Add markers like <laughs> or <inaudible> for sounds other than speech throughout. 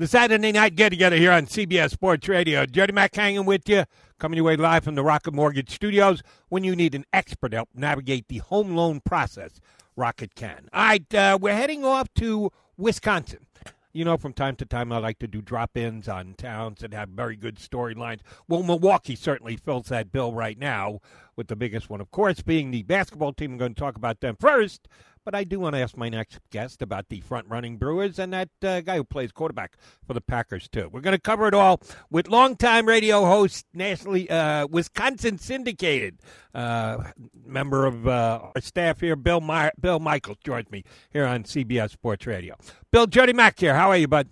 The Saturday night get together here on CBS Sports Radio. Jody Mac hanging with you, coming your way live from the Rocket Mortgage Studios. When you need an expert help navigate the home loan process, Rocket can. All right, uh, we're heading off to Wisconsin. You know, from time to time, I like to do drop ins on towns that have very good storylines. Well, Milwaukee certainly fills that bill right now, with the biggest one, of course, being the basketball team. I'm going to talk about them first. But I do want to ask my next guest about the front running Brewers and that uh, guy who plays quarterback for the Packers, too. We're going to cover it all with longtime radio host, nationally uh, Wisconsin syndicated uh, member of uh, our staff here, Bill, My- Bill Michaels, joins me here on CBS Sports Radio. Bill, Jody Mac here. How are you, bud?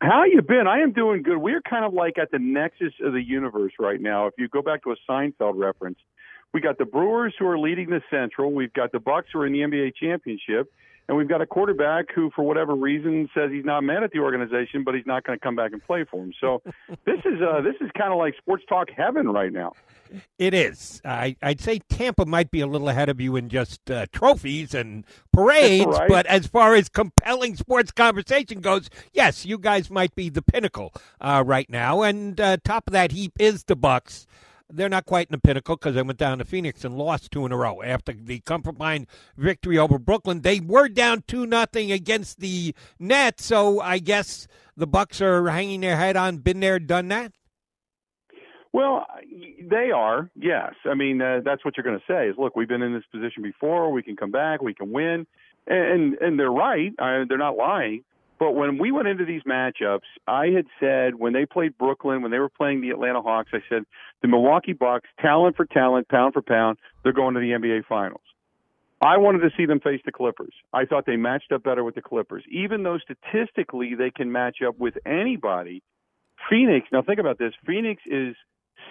How you been? I am doing good. We're kind of like at the nexus of the universe right now. If you go back to a Seinfeld reference, we got the Brewers who are leading the Central. We've got the Bucks who are in the NBA championship, and we've got a quarterback who, for whatever reason, says he's not mad at the organization, but he's not going to come back and play for him. So <laughs> this is uh, this is kind of like sports talk heaven right now. It is. I, would say Tampa might be a little ahead of you in just uh, trophies and parades, right. but as far as compelling sports conversation goes, yes, you guys might be the pinnacle uh, right now. And uh, top of that heap is the Bucks they're not quite in the pinnacle because they went down to Phoenix and lost two in a row after the line victory over Brooklyn. They were down two nothing against the Nets, so I guess the Bucks are hanging their head on. Been there, done that. Well, they are. Yes, I mean uh, that's what you're going to say. Is look, we've been in this position before. We can come back. We can win, and and they're right. They're not lying. But when we went into these matchups, I had said when they played Brooklyn, when they were playing the Atlanta Hawks, I said the Milwaukee Bucks, talent for talent, pound for pound, they're going to the NBA Finals. I wanted to see them face the Clippers. I thought they matched up better with the Clippers, even though statistically they can match up with anybody. Phoenix. Now think about this. Phoenix is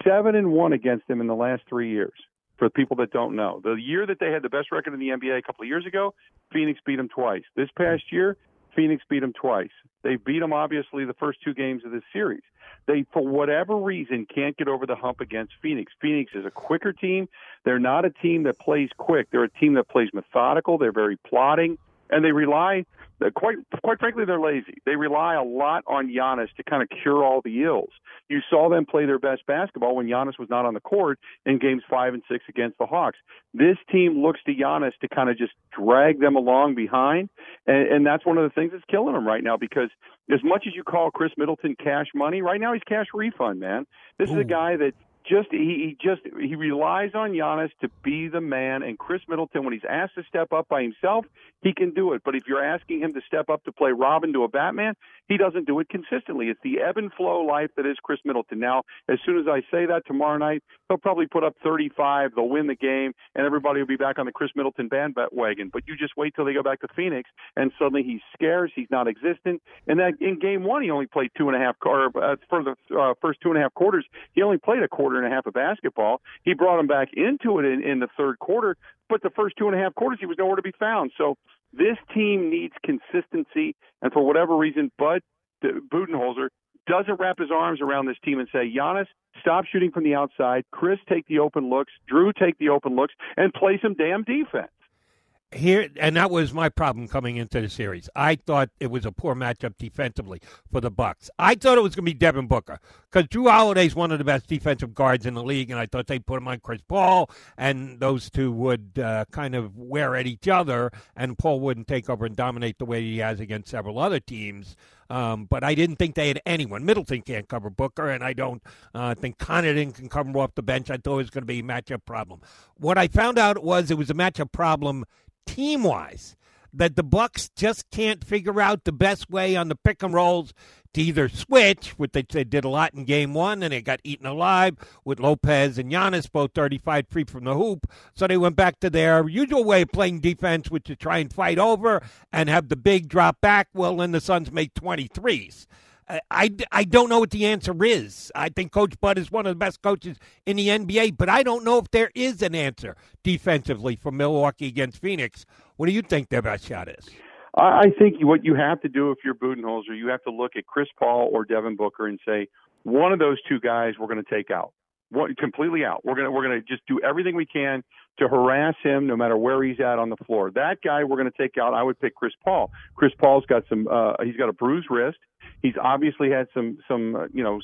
seven and one against them in the last three years. For people that don't know, the year that they had the best record in the NBA a couple of years ago, Phoenix beat them twice. This past year, Phoenix beat them twice. They beat them obviously the first two games of this series. They, for whatever reason, can't get over the hump against Phoenix. Phoenix is a quicker team. They're not a team that plays quick. They're a team that plays methodical. They're very plotting, and they rely quite quite frankly, they're lazy. They rely a lot on Giannis to kind of cure all the ills. You saw them play their best basketball when Giannis was not on the court in games five and six against the Hawks. This team looks to Giannis to kind of just drag them along behind, and, and that's one of the things that's killing them right now. Because as much as you call Khris Middleton cash money, right now he's cash refund, man. This Ooh. is a guy that just he, he just he relies on Giannis to be the man, and Khris Middleton, when he's asked to step up by himself, he can do it. But if you're asking him to step up to play Robin to a Batman, he doesn't do it consistently. It's the ebb and flow life that is Khris Middleton. Now, as soon as I say that tomorrow night, he'll probably put up 35. They'll win the game, and everybody will be back on the Khris Middleton bandwagon. But you just wait till they go back to Phoenix, and suddenly he's scarce. He's not existent. And that in game one, he only played two and a half. Or uh, for the uh, first two and a half quarters, he only played a quarter and a half of basketball. He brought him back into it in, in the third quarter, but the first two and a half quarters, he was nowhere to be found. So this team needs consistency, and for whatever reason, Bud uh, Budenholzer doesn't wrap his arms around this team and say, Giannis, stop shooting from the outside. Khris, take the open looks. Jrue, take the open looks, and play some damn defense. Here, and that was my problem coming into the series. I thought it was a poor matchup defensively for the Bucks. I thought it was going to be Devin Booker because Jrue Holiday's one of the best defensive guards in the league, and I thought they'd put him on Chris Paul, and those two would uh, kind of wear at each other, and Paul wouldn't take over and dominate the way he has against several other teams. Um, but I didn't think they had anyone. Middleton can't cover Booker, and I don't uh, think Connaughton can cover off the bench. I thought it was going to be a matchup problem. What I found out was it was a matchup problem team wise that the Bucks just can't figure out the best way on the pick and rolls to either switch, which they, they did a lot in game one, and they got eaten alive with Lopez and Giannis both 35 free from the hoop. So they went back to their usual way of playing defense, which is try and fight over and have the big drop back. Well, then the Suns made 23s. I, I don't know what the answer is. I think Coach Bud is one of the best coaches in the NBA, but I don't know if there is an answer defensively for Milwaukee against Phoenix. What do you think their best shot is? I think what you have to do if you're Budenholzer, you have to look at Chris Paul or Devin Booker and say, one of those two guys we're going to take out. What, completely out. We're gonna we're gonna just do everything we can to harass him, no matter where he's at on the floor. That guy we're gonna take out. I would pick Chris Paul. Chris Paul's got some. Uh, he's got a bruised wrist. He's obviously had some some uh, you know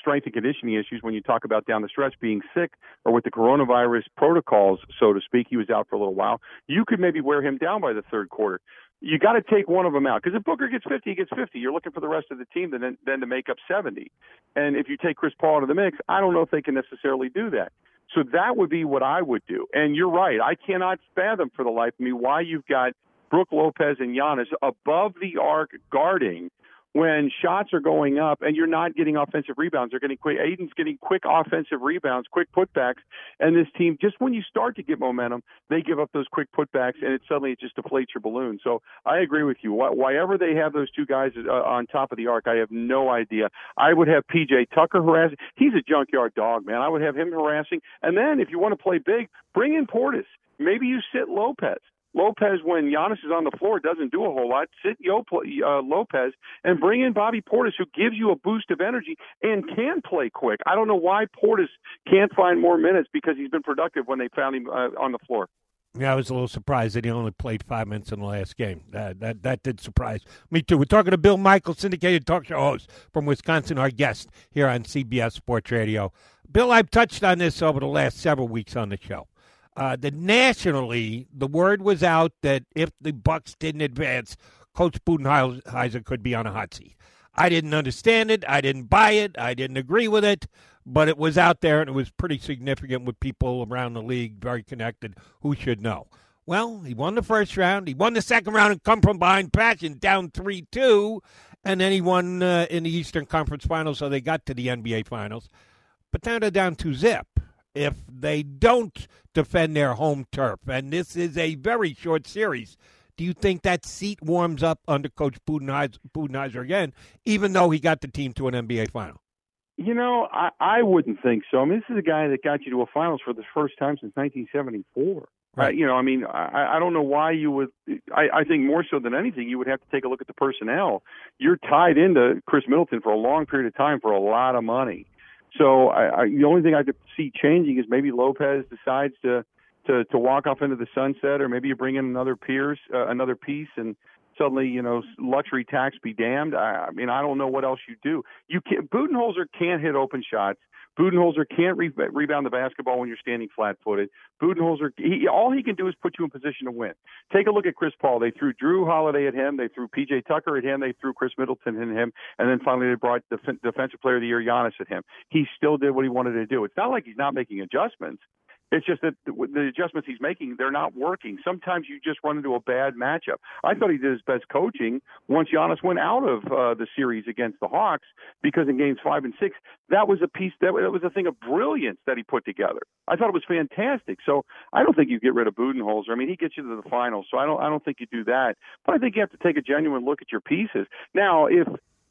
strength and conditioning issues when you talk about down the stretch being sick or with the coronavirus protocols, so to speak. He was out for a little while. You could maybe wear him down by the third quarter. You got to take one of them out because if Booker gets 50, he gets 50. You're looking for the rest of the team then then to make up 70. And if you take Chris Paul out of the mix, I don't know if they can necessarily do that. So that would be what I would do. And you're right. I cannot fathom for the life of me why you've got Brook Lopez and Giannis above the arc guarding when shots are going up and you're not getting offensive rebounds. They're getting quick. Ayton's getting quick offensive rebounds, quick putbacks, and this team just when you start to get momentum, they give up those quick putbacks, and it suddenly it just deflates your balloon. So I agree with you. Why, ever they have those two guys uh, on top of the arc, I have no idea. I would have PJ Tucker harassing. He's a junkyard dog, man. I would have him harassing, and then if you want to play big, bring in Portis. Maybe you sit Lopez. Lopez, when Giannis is on the floor, doesn't do a whole lot. Sit Yo uh, Lopez and bring in Bobby Portis, who gives you a boost of energy and can play quick. I don't know why Portis can't find more minutes because he's been productive when they found him uh, on the floor. Yeah, I was a little surprised that he only played five minutes in the last game. That that that did surprise me too. We're talking to Bill Michael, syndicated talk show host from Wisconsin, our guest here on CBS Sports Radio. Bill, I've touched on this over the last several weeks on the show uh, that nationally the word was out that if the Bucks didn't advance, Coach Budenholzer could be on a hot seat. I didn't understand it. I didn't buy it. I didn't agree with it, but it was out there and it was pretty significant with people around the league, very connected, who should know. Well, he won the first round. He won the second round and come from behind passion, down 3 2. And then he won uh, in the Eastern Conference Finals, so they got to the NBA Finals. But now they're down to zip if they don't defend their home turf. And this is a very short series. Do you think that seat warms up under Coach Budenholzer again, even though he got the team to an NBA final? You know, I, I wouldn't think so. I mean, this is a guy that got you to a finals for the first time since 1974. Right. Uh, you know, I mean, I, I don't know why you would. I, I think more so than anything, you would have to take a look at the personnel. You're tied into Khris Middleton for a long period of time for a lot of money. So I, I, the only thing I could see changing is maybe Lopez decides to to to walk off into the sunset, or maybe you bring in another Pierce, uh, another piece, and suddenly you know luxury tax be damned. I, I mean I don't know what else you do. You can't Budenholzer can't hit open shots. Budenholzer can't re- rebound the basketball when you're standing flat-footed. Budenholzer, he, all he can do is put you in position to win. Take a look at Chris Paul. They threw Jrue Holiday at him. They threw P.J. Tucker at him. They threw Khris Middleton at him, and then finally they brought def- Defensive Player of the Year Giannis at him. He still did what he wanted to do. It's not like he's not making adjustments. It's just that the adjustments he's making, they're not working. Sometimes you just run into a bad matchup. I thought he did his best coaching once Giannis went out of uh, the series against the Hawks because in games five and six, that was a piece that, that was a thing of brilliance that he put together. I thought it was fantastic. So I don't think you get rid of Budenholzer. I mean, he gets you to the finals, so I don't I don't think you do that. But I think you have to take a genuine look at your pieces. Now, if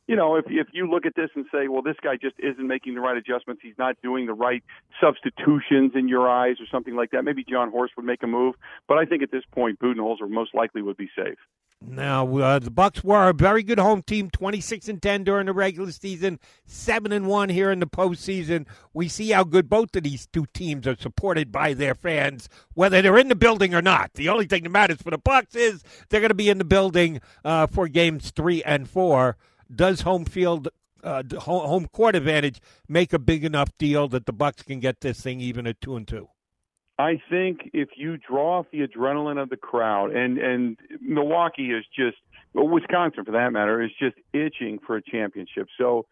you know, if if you look at this and say, well, this guy just isn't making the right adjustments, he's not doing the right substitutions in your eyes or something like that, maybe Jon Horst would make a move. But I think at this point, Budenholzer most likely would be safe. Now uh, the Bucks were a very good home team, twenty six and ten during the regular season, seven and one here in the postseason. We see how good both of these two teams are supported by their fans, whether they're in the building or not. The only thing that matters for the Bucks is they're going to be in the building uh, for games three and four. Does home field uh, home court advantage make a big enough deal that the Bucks can get this thing even at two and two? I think if you draw off the adrenaline of the crowd, and and Milwaukee is just, Wisconsin for that matter, is just itching for a championship. So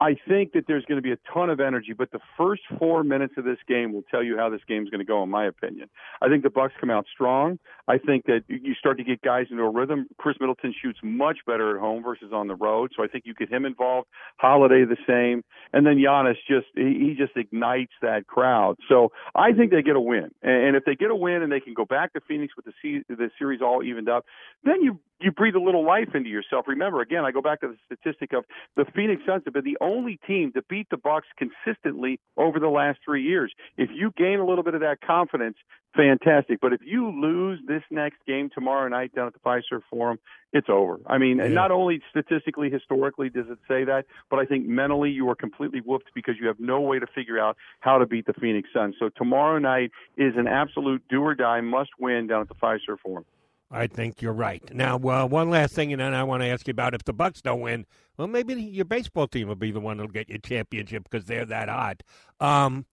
I think that there's going to be a ton of energy, but the first four minutes of this game will tell you how this game's going to go, in my opinion. I think the Bucks come out strong. I think that you start to get guys into a rhythm. Khris Middleton shoots much better at home versus on the road, so I think you get him involved. Holiday the same, and then Giannis just he just ignites that crowd. So I think they get a win, and if they get a win and they can go back to Phoenix with the the series all evened up, then you you breathe a little life into yourself. Remember, again, I go back to the statistic of the Phoenix Suns have been the only team to beat the Bucks consistently over the last three years. If you gain a little bit of that confidence, fantastic. But if you lose this next game tomorrow night down at the Fiserv Forum, it's over. I mean, yeah. not only statistically, historically does it say that, but I think mentally you are completely whooped because you have no way to figure out how to beat the Phoenix Suns. So tomorrow night is an absolute do or die must win down at the Fiserv Forum. I think you're right. Now, uh, one last thing, and then I want to ask you about if the Bucks don't win. Well, maybe your baseball team will be the one that'll get your championship because they're that hot. Um,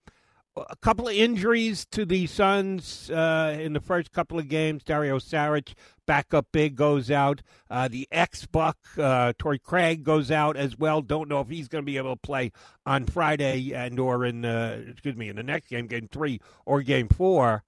a couple of injuries to the Suns uh, in the first couple of games. Dario Saric, backup big, goes out. Uh, the ex Buck, uh, Torrey Craig, goes out as well. Don't know if he's going to be able to play on Friday and or in uh, excuse me in the next game, game three or game four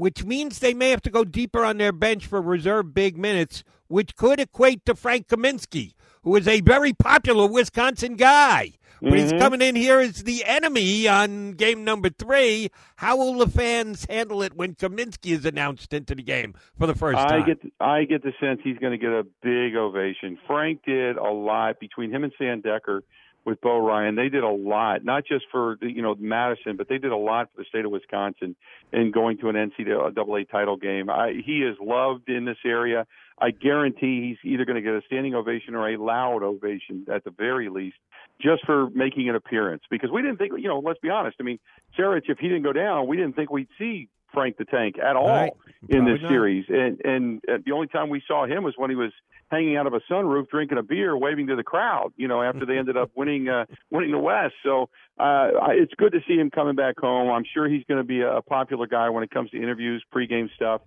which means they may have to go deeper on their bench for reserve big minutes, which could equate to Frank Kaminsky, who is a very popular Wisconsin guy. But mm-hmm. he's coming in here as the enemy on game number three. How will the fans handle it when Kaminsky is announced into the game for the first time? I get I get the sense he's going to get a big ovation. Frank did a lot between him and Sam Dekker with Bo Ryan. They did a lot, not just for you know Madison, but they did a lot for the state of Wisconsin in going to an NCAA title game. I, he is loved in this area. I guarantee he's either going to get a standing ovation or a loud ovation at the very least, just for making an appearance. Because we didn't think, you know, let's be honest. I mean, Saric, if he didn't go down, we didn't think we'd see Frank the Tank at all right. in this not. series. And and uh, the only time we saw him was when he was hanging out of a sunroof drinking a beer waving to the crowd you know after they ended up <laughs> winning uh winning the west so uh it's good to see him coming back home i'm sure he's going to be a popular guy when it comes to interviews pregame stuff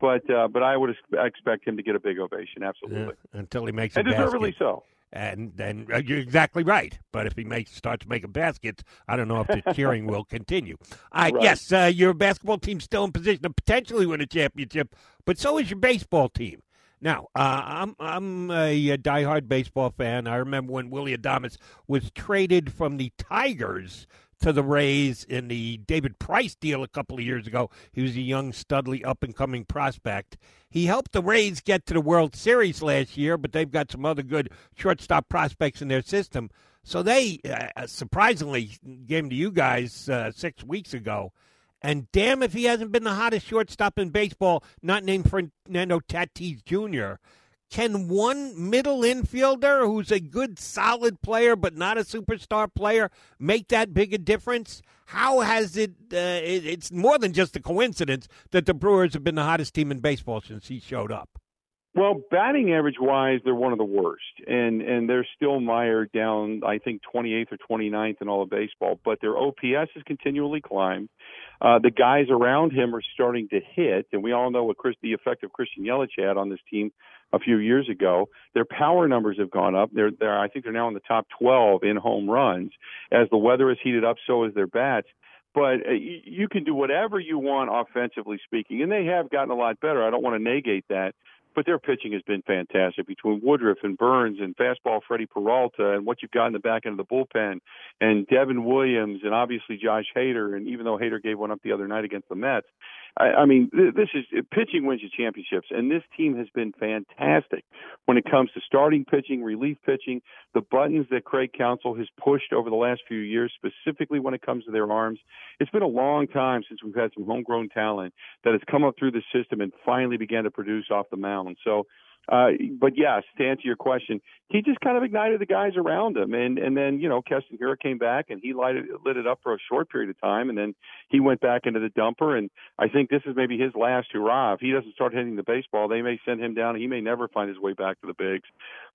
but uh but i would expect him to get a big ovation absolutely yeah, until he makes and deservedly so and then uh, you're exactly right. But if he makes starts making baskets, I don't know if the cheering will continue. right. Yes, uh, your basketball team's still in position to potentially win a championship, but so is your baseball team. Now, uh, I'm I'm a, a diehard baseball fan. I remember when Willie Adames was traded from the Tigers to the Rays in the David Price deal a couple of years ago. He was a young, studly, up and coming prospect. He helped the Rays get to the World Series last year, but they've got some other good shortstop prospects in their system. So they uh, surprisingly gave him to you guys uh, six weeks ago. And damn if he hasn't been the hottest shortstop in baseball, not named Fernando Tatis Jr. Can one middle infielder who's a good, solid player but not a superstar player make that big a difference? How has it, uh, it? It's more than just a coincidence that the Brewers have been the hottest team in baseball since he showed up. Well, batting average wise, they're one of the worst, and and they're still mired down. I think 28th or 29th in all of baseball, but their OPS has continually climbed. Uh, the guys around him are starting to hit, and we all know what Chris, the effect of Christian Yelich had on this team a few years ago. Their power numbers have gone up. They're, they're I think they're now in the top 12 in home runs. As the weather has heated up, so has their bats but uh, you can do whatever you want offensively speaking, and they have gotten a lot better. I don't want to negate that, but their pitching has been fantastic between Woodruff and Burnes and fastball Freddie Peralta and what you've got in the back end of the bullpen and Devin Williams and obviously Josh Hader. And even though Hader gave one up the other night against the Mets, I, I mean, this is pitching wins you championships, and this team has been fantastic when it comes to starting pitching, relief pitching, the buttons that Craig Counsell has pushed over the last few years, specifically when it comes to their arms. It's been a long time since we've had some homegrown talent that has come up through the system and finally began to produce off the mound. So uh, but yes, to answer your question, he just kind of ignited the guys around him, and and then you know Keston Hiura came back and he lighted lit it up for a short period of time, and then he went back into the dumper, and I think this is maybe his last hurrah. If he doesn't start hitting the baseball, they may send him down. He may never find his way back to the bigs.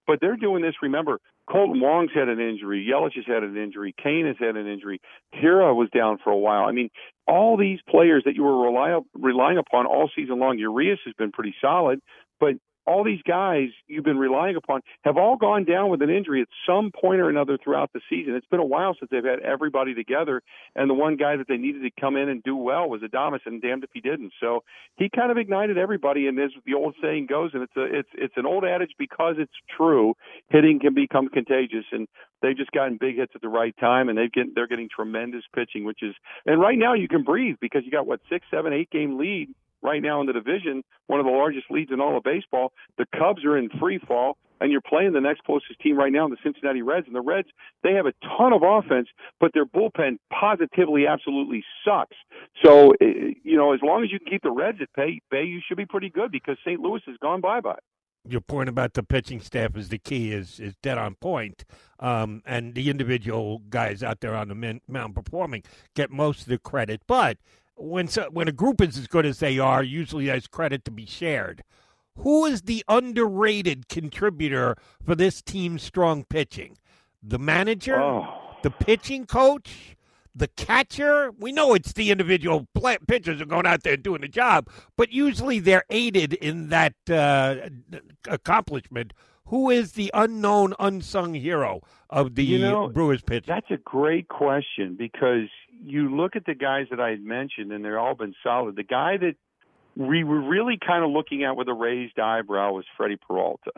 But they're doing this. Remember, Kolten Wong's had an injury. Yelich has had an injury. Cain has had an injury. Hiura was down for a while. I mean, all these players that you were rely, relying upon all season long. Urias has been pretty solid, but all these guys you've been relying upon have all gone down with an injury at some point or another throughout the season. It's been a while since they've had everybody together, and the one guy that they needed to come in and do well was Adames, and damned if he didn't. So he kind of ignited everybody, and as the old saying goes, and it's a it's it's an old adage because it's true. Hitting can become contagious, and they've just gotten big hits at the right time, and they've get they're getting tremendous pitching, which is and right now you can breathe because you got what six, seven, eight game lead right now in the division, one of the largest leads in all of baseball. The Cubs are in free fall, and you're playing the next closest team right now, the Cincinnati Reds. And the Reds, they have a ton of offense, but their bullpen positively, absolutely sucks. So, eh, you know, as long as you can keep the Reds at bay, bay you should be pretty good because St. Louis has gone bye bye your point about the pitching staff is the key is is dead on point. Um, and the individual guys out there on the mound performing get most of the credit. But when so, when a group is as good as they are, usually there's credit to be shared. Who is the underrated contributor for this team's strong pitching? The manager, oh. the pitching coach, the catcher. We know it's the individual play- pitchers are going out there doing the job, but usually they're aided in that uh, accomplishment. Who is the unknown, unsung hero of the you know, Brewers pitch? That's a great question because you look at the guys that I had mentioned, and they're all been solid. The guy that we were really kind of looking at with a raised eyebrow was Freddie Peralta.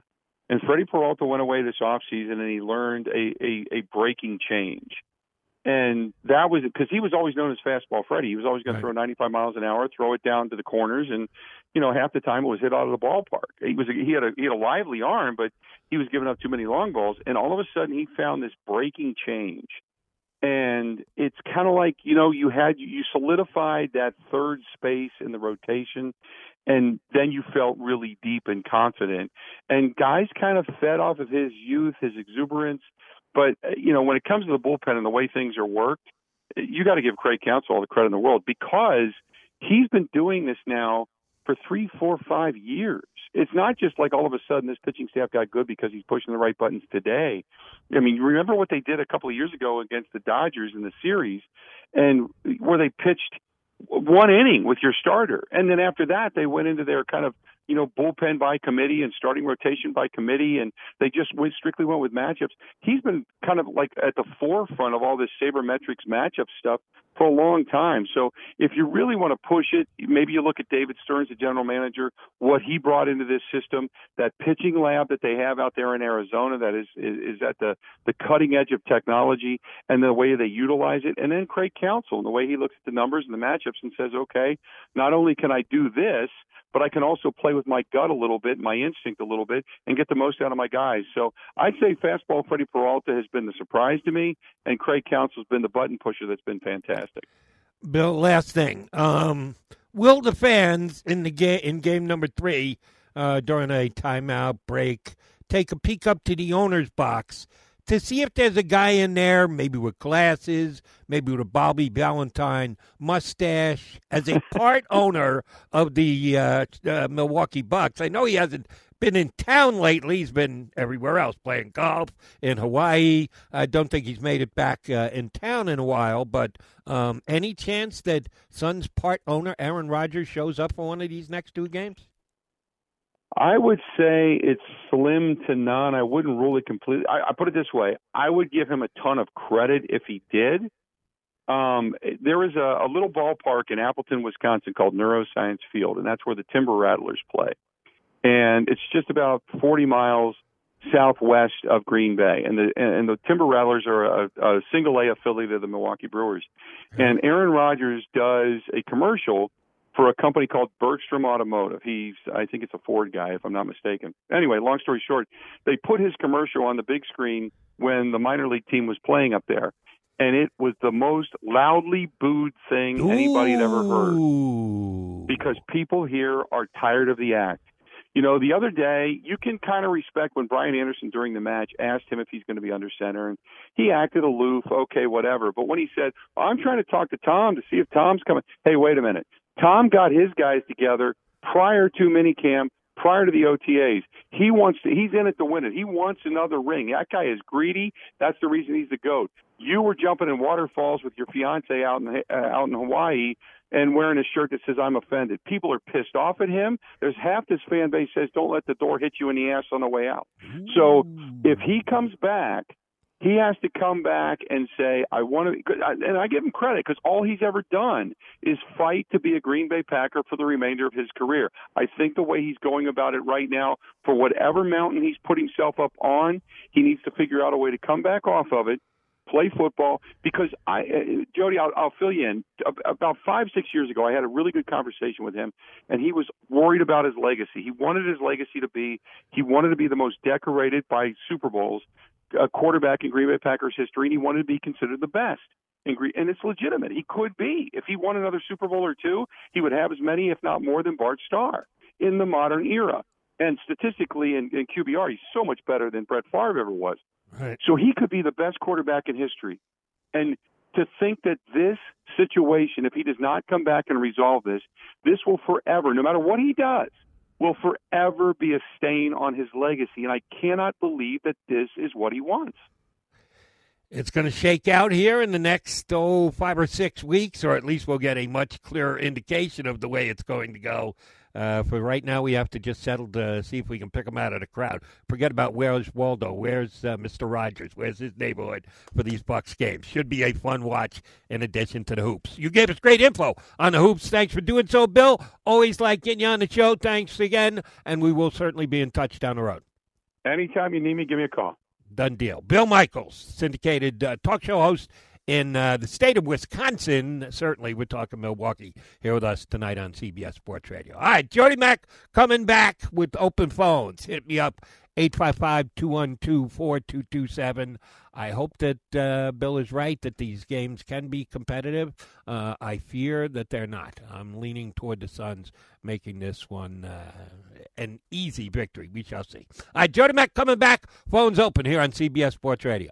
And Freddie Peralta went away this offseason and he learned a, a, a breaking change. And that was because he was always known as fastball Freddie. He was always going right. to throw 95 miles an hour, throw it down to the corners, and you know half the time it was hit out of the ballpark. He was he had a he had a lively arm, but he was giving up too many long balls. And all of a sudden he found this breaking change and it's kind of like you know you had you solidified that third space in the rotation and then you felt really deep and confident. And guys kind of fed off of his youth his exuberance but uh, you know when it comes to the bullpen and the way things are worked you got to give Craig Counsell all the credit in the world because he's been doing this now for three, four, five years. It's not just like all of a sudden this pitching staff got good because he's pushing the right buttons today. I mean, you remember what they did a couple of years ago against the Dodgers in the series, and where they pitched one inning with your starter, and then after that they went into their kind of you know, bullpen by committee and starting rotation by committee, and they just went strictly went with matchups. He's been kind of like at the forefront of all this sabermetrics matchup stuff for a long time. So if you really want to push it, maybe you look at David Stearns, the general manager, what he brought into this system, that pitching lab that they have out there in Arizona that is is, is at the the cutting edge of technology and the way they utilize it, and then Craig Counsell and the way he looks at the numbers and the matchups and says, okay, not only can I do this, but I can also play with my gut a little bit, my instinct a little bit, and get the most out of my guys. So I'd say fastball Freddie Peralta has been the surprise to me, and Craig Counsell's been the button pusher that's been fantastic. Bill, last thing. Um, will the fans in the game in game number three uh, during a timeout break take a peek up to the owner's box to see if there's a guy in there, maybe with glasses, maybe with a Bobby Valentine mustache, as a <laughs> part owner of the uh, uh, Milwaukee Bucks. I know he hasn't been in town lately. He's been everywhere else, playing golf in Hawaii. I don't think he's made it back uh, in town in a while. But um, any chance that Suns part owner Aaron Rodgers shows up for one of these next two games? I would say it's slim to none. I wouldn't rule it completely. I, I put it this way: I would give him a ton of credit if he did. Um, there is a, a little ballpark in Appleton, Wisconsin called Neuroscience Field, and that's where the Timber Rattlers play. And it's just about 40 miles southwest of Green Bay, and the and the Timber Rattlers are a, a single A affiliate of the Milwaukee Brewers. And Aaron Rodgers does a commercial for a company called Bergstrom Automotive. He's, I think it's a Ford guy, if I'm not mistaken. Anyway, long story short, they put his commercial on the big screen when the minor league team was playing up there. And it was the most loudly booed thing anybody had ever heard. Because people here are tired of the act. You know, the other day, you can kind of respect when Brian Anderson during the match asked him if he's going to be under center, and he acted aloof, okay, whatever. But when he said, oh, I'm trying to talk to Tom to see if Tom's coming, hey, wait a minute. Tom got his guys together prior to minicamp, prior to the OTAs. He wants to, he's in it to win it. He wants another ring. That guy is greedy. That's the reason he's the GOAT. You were jumping in waterfalls with your fiance out in, uh, out in Hawaii and wearing a shirt that says I'm offended. People are pissed off at him. There's half this fan base says don't let the door hit you in the ass on the way out. So if he comes back, he has to come back and say I want to and I give him credit cuz all he's ever done is fight to be a Green Bay Packer for the remainder of his career. I think the way he's going about it right now for whatever mountain he's put himself up on, he needs to figure out a way to come back off of it play football because I, uh, Jody, I'll, I'll fill you in. About five, six years ago, I had a really good conversation with him, and he was worried about his legacy. He wanted his legacy to be, he wanted to be the most decorated by Super Bowls uh, quarterback in Green Bay Packers history, and he wanted to be considered the best. In and it's legitimate. He could be. If he won another Super Bowl or two, he would have as many, if not more, than Bart Starr in the modern era. And statistically, in, in QBR, he's so much better than Brett Favre ever was. Right. So he could be the best quarterback in history. And to think that this situation, if he does not come back and resolve this, this will forever, no matter what he does, will forever be a stain on his legacy. And I cannot believe that this is what he wants. It's going to shake out here in the next oh five or six weeks, or at least we'll get a much clearer indication of the way it's going to go uh, for right now, we have to just settle to see if we can pick them out of the crowd. Forget about where's Waldo, where's uh, Mr. Rogers, where's his neighborhood for these Bucks games. Should be a fun watch in addition to the hoops. You gave us great info on the hoops. Thanks for doing so, Bill. Always like getting you on the show. Thanks again, and we will certainly be in touch down the road. Anytime you need me, give me a call. Done deal. Bill Michaels, syndicated uh, talk show host in uh, the state of Wisconsin. Certainly, we're talking Milwaukee here with us tonight on CBS Sports Radio. All right, Jody Mac coming back with open phones. Hit me up 855-212-4227. I hope that uh, Bill is right that these games can be competitive. Uh, I fear that they're not. I'm leaning toward the Suns making this one uh, an easy victory. We shall see. All right, Jody Mac coming back. Phones open here on CBS Sports Radio.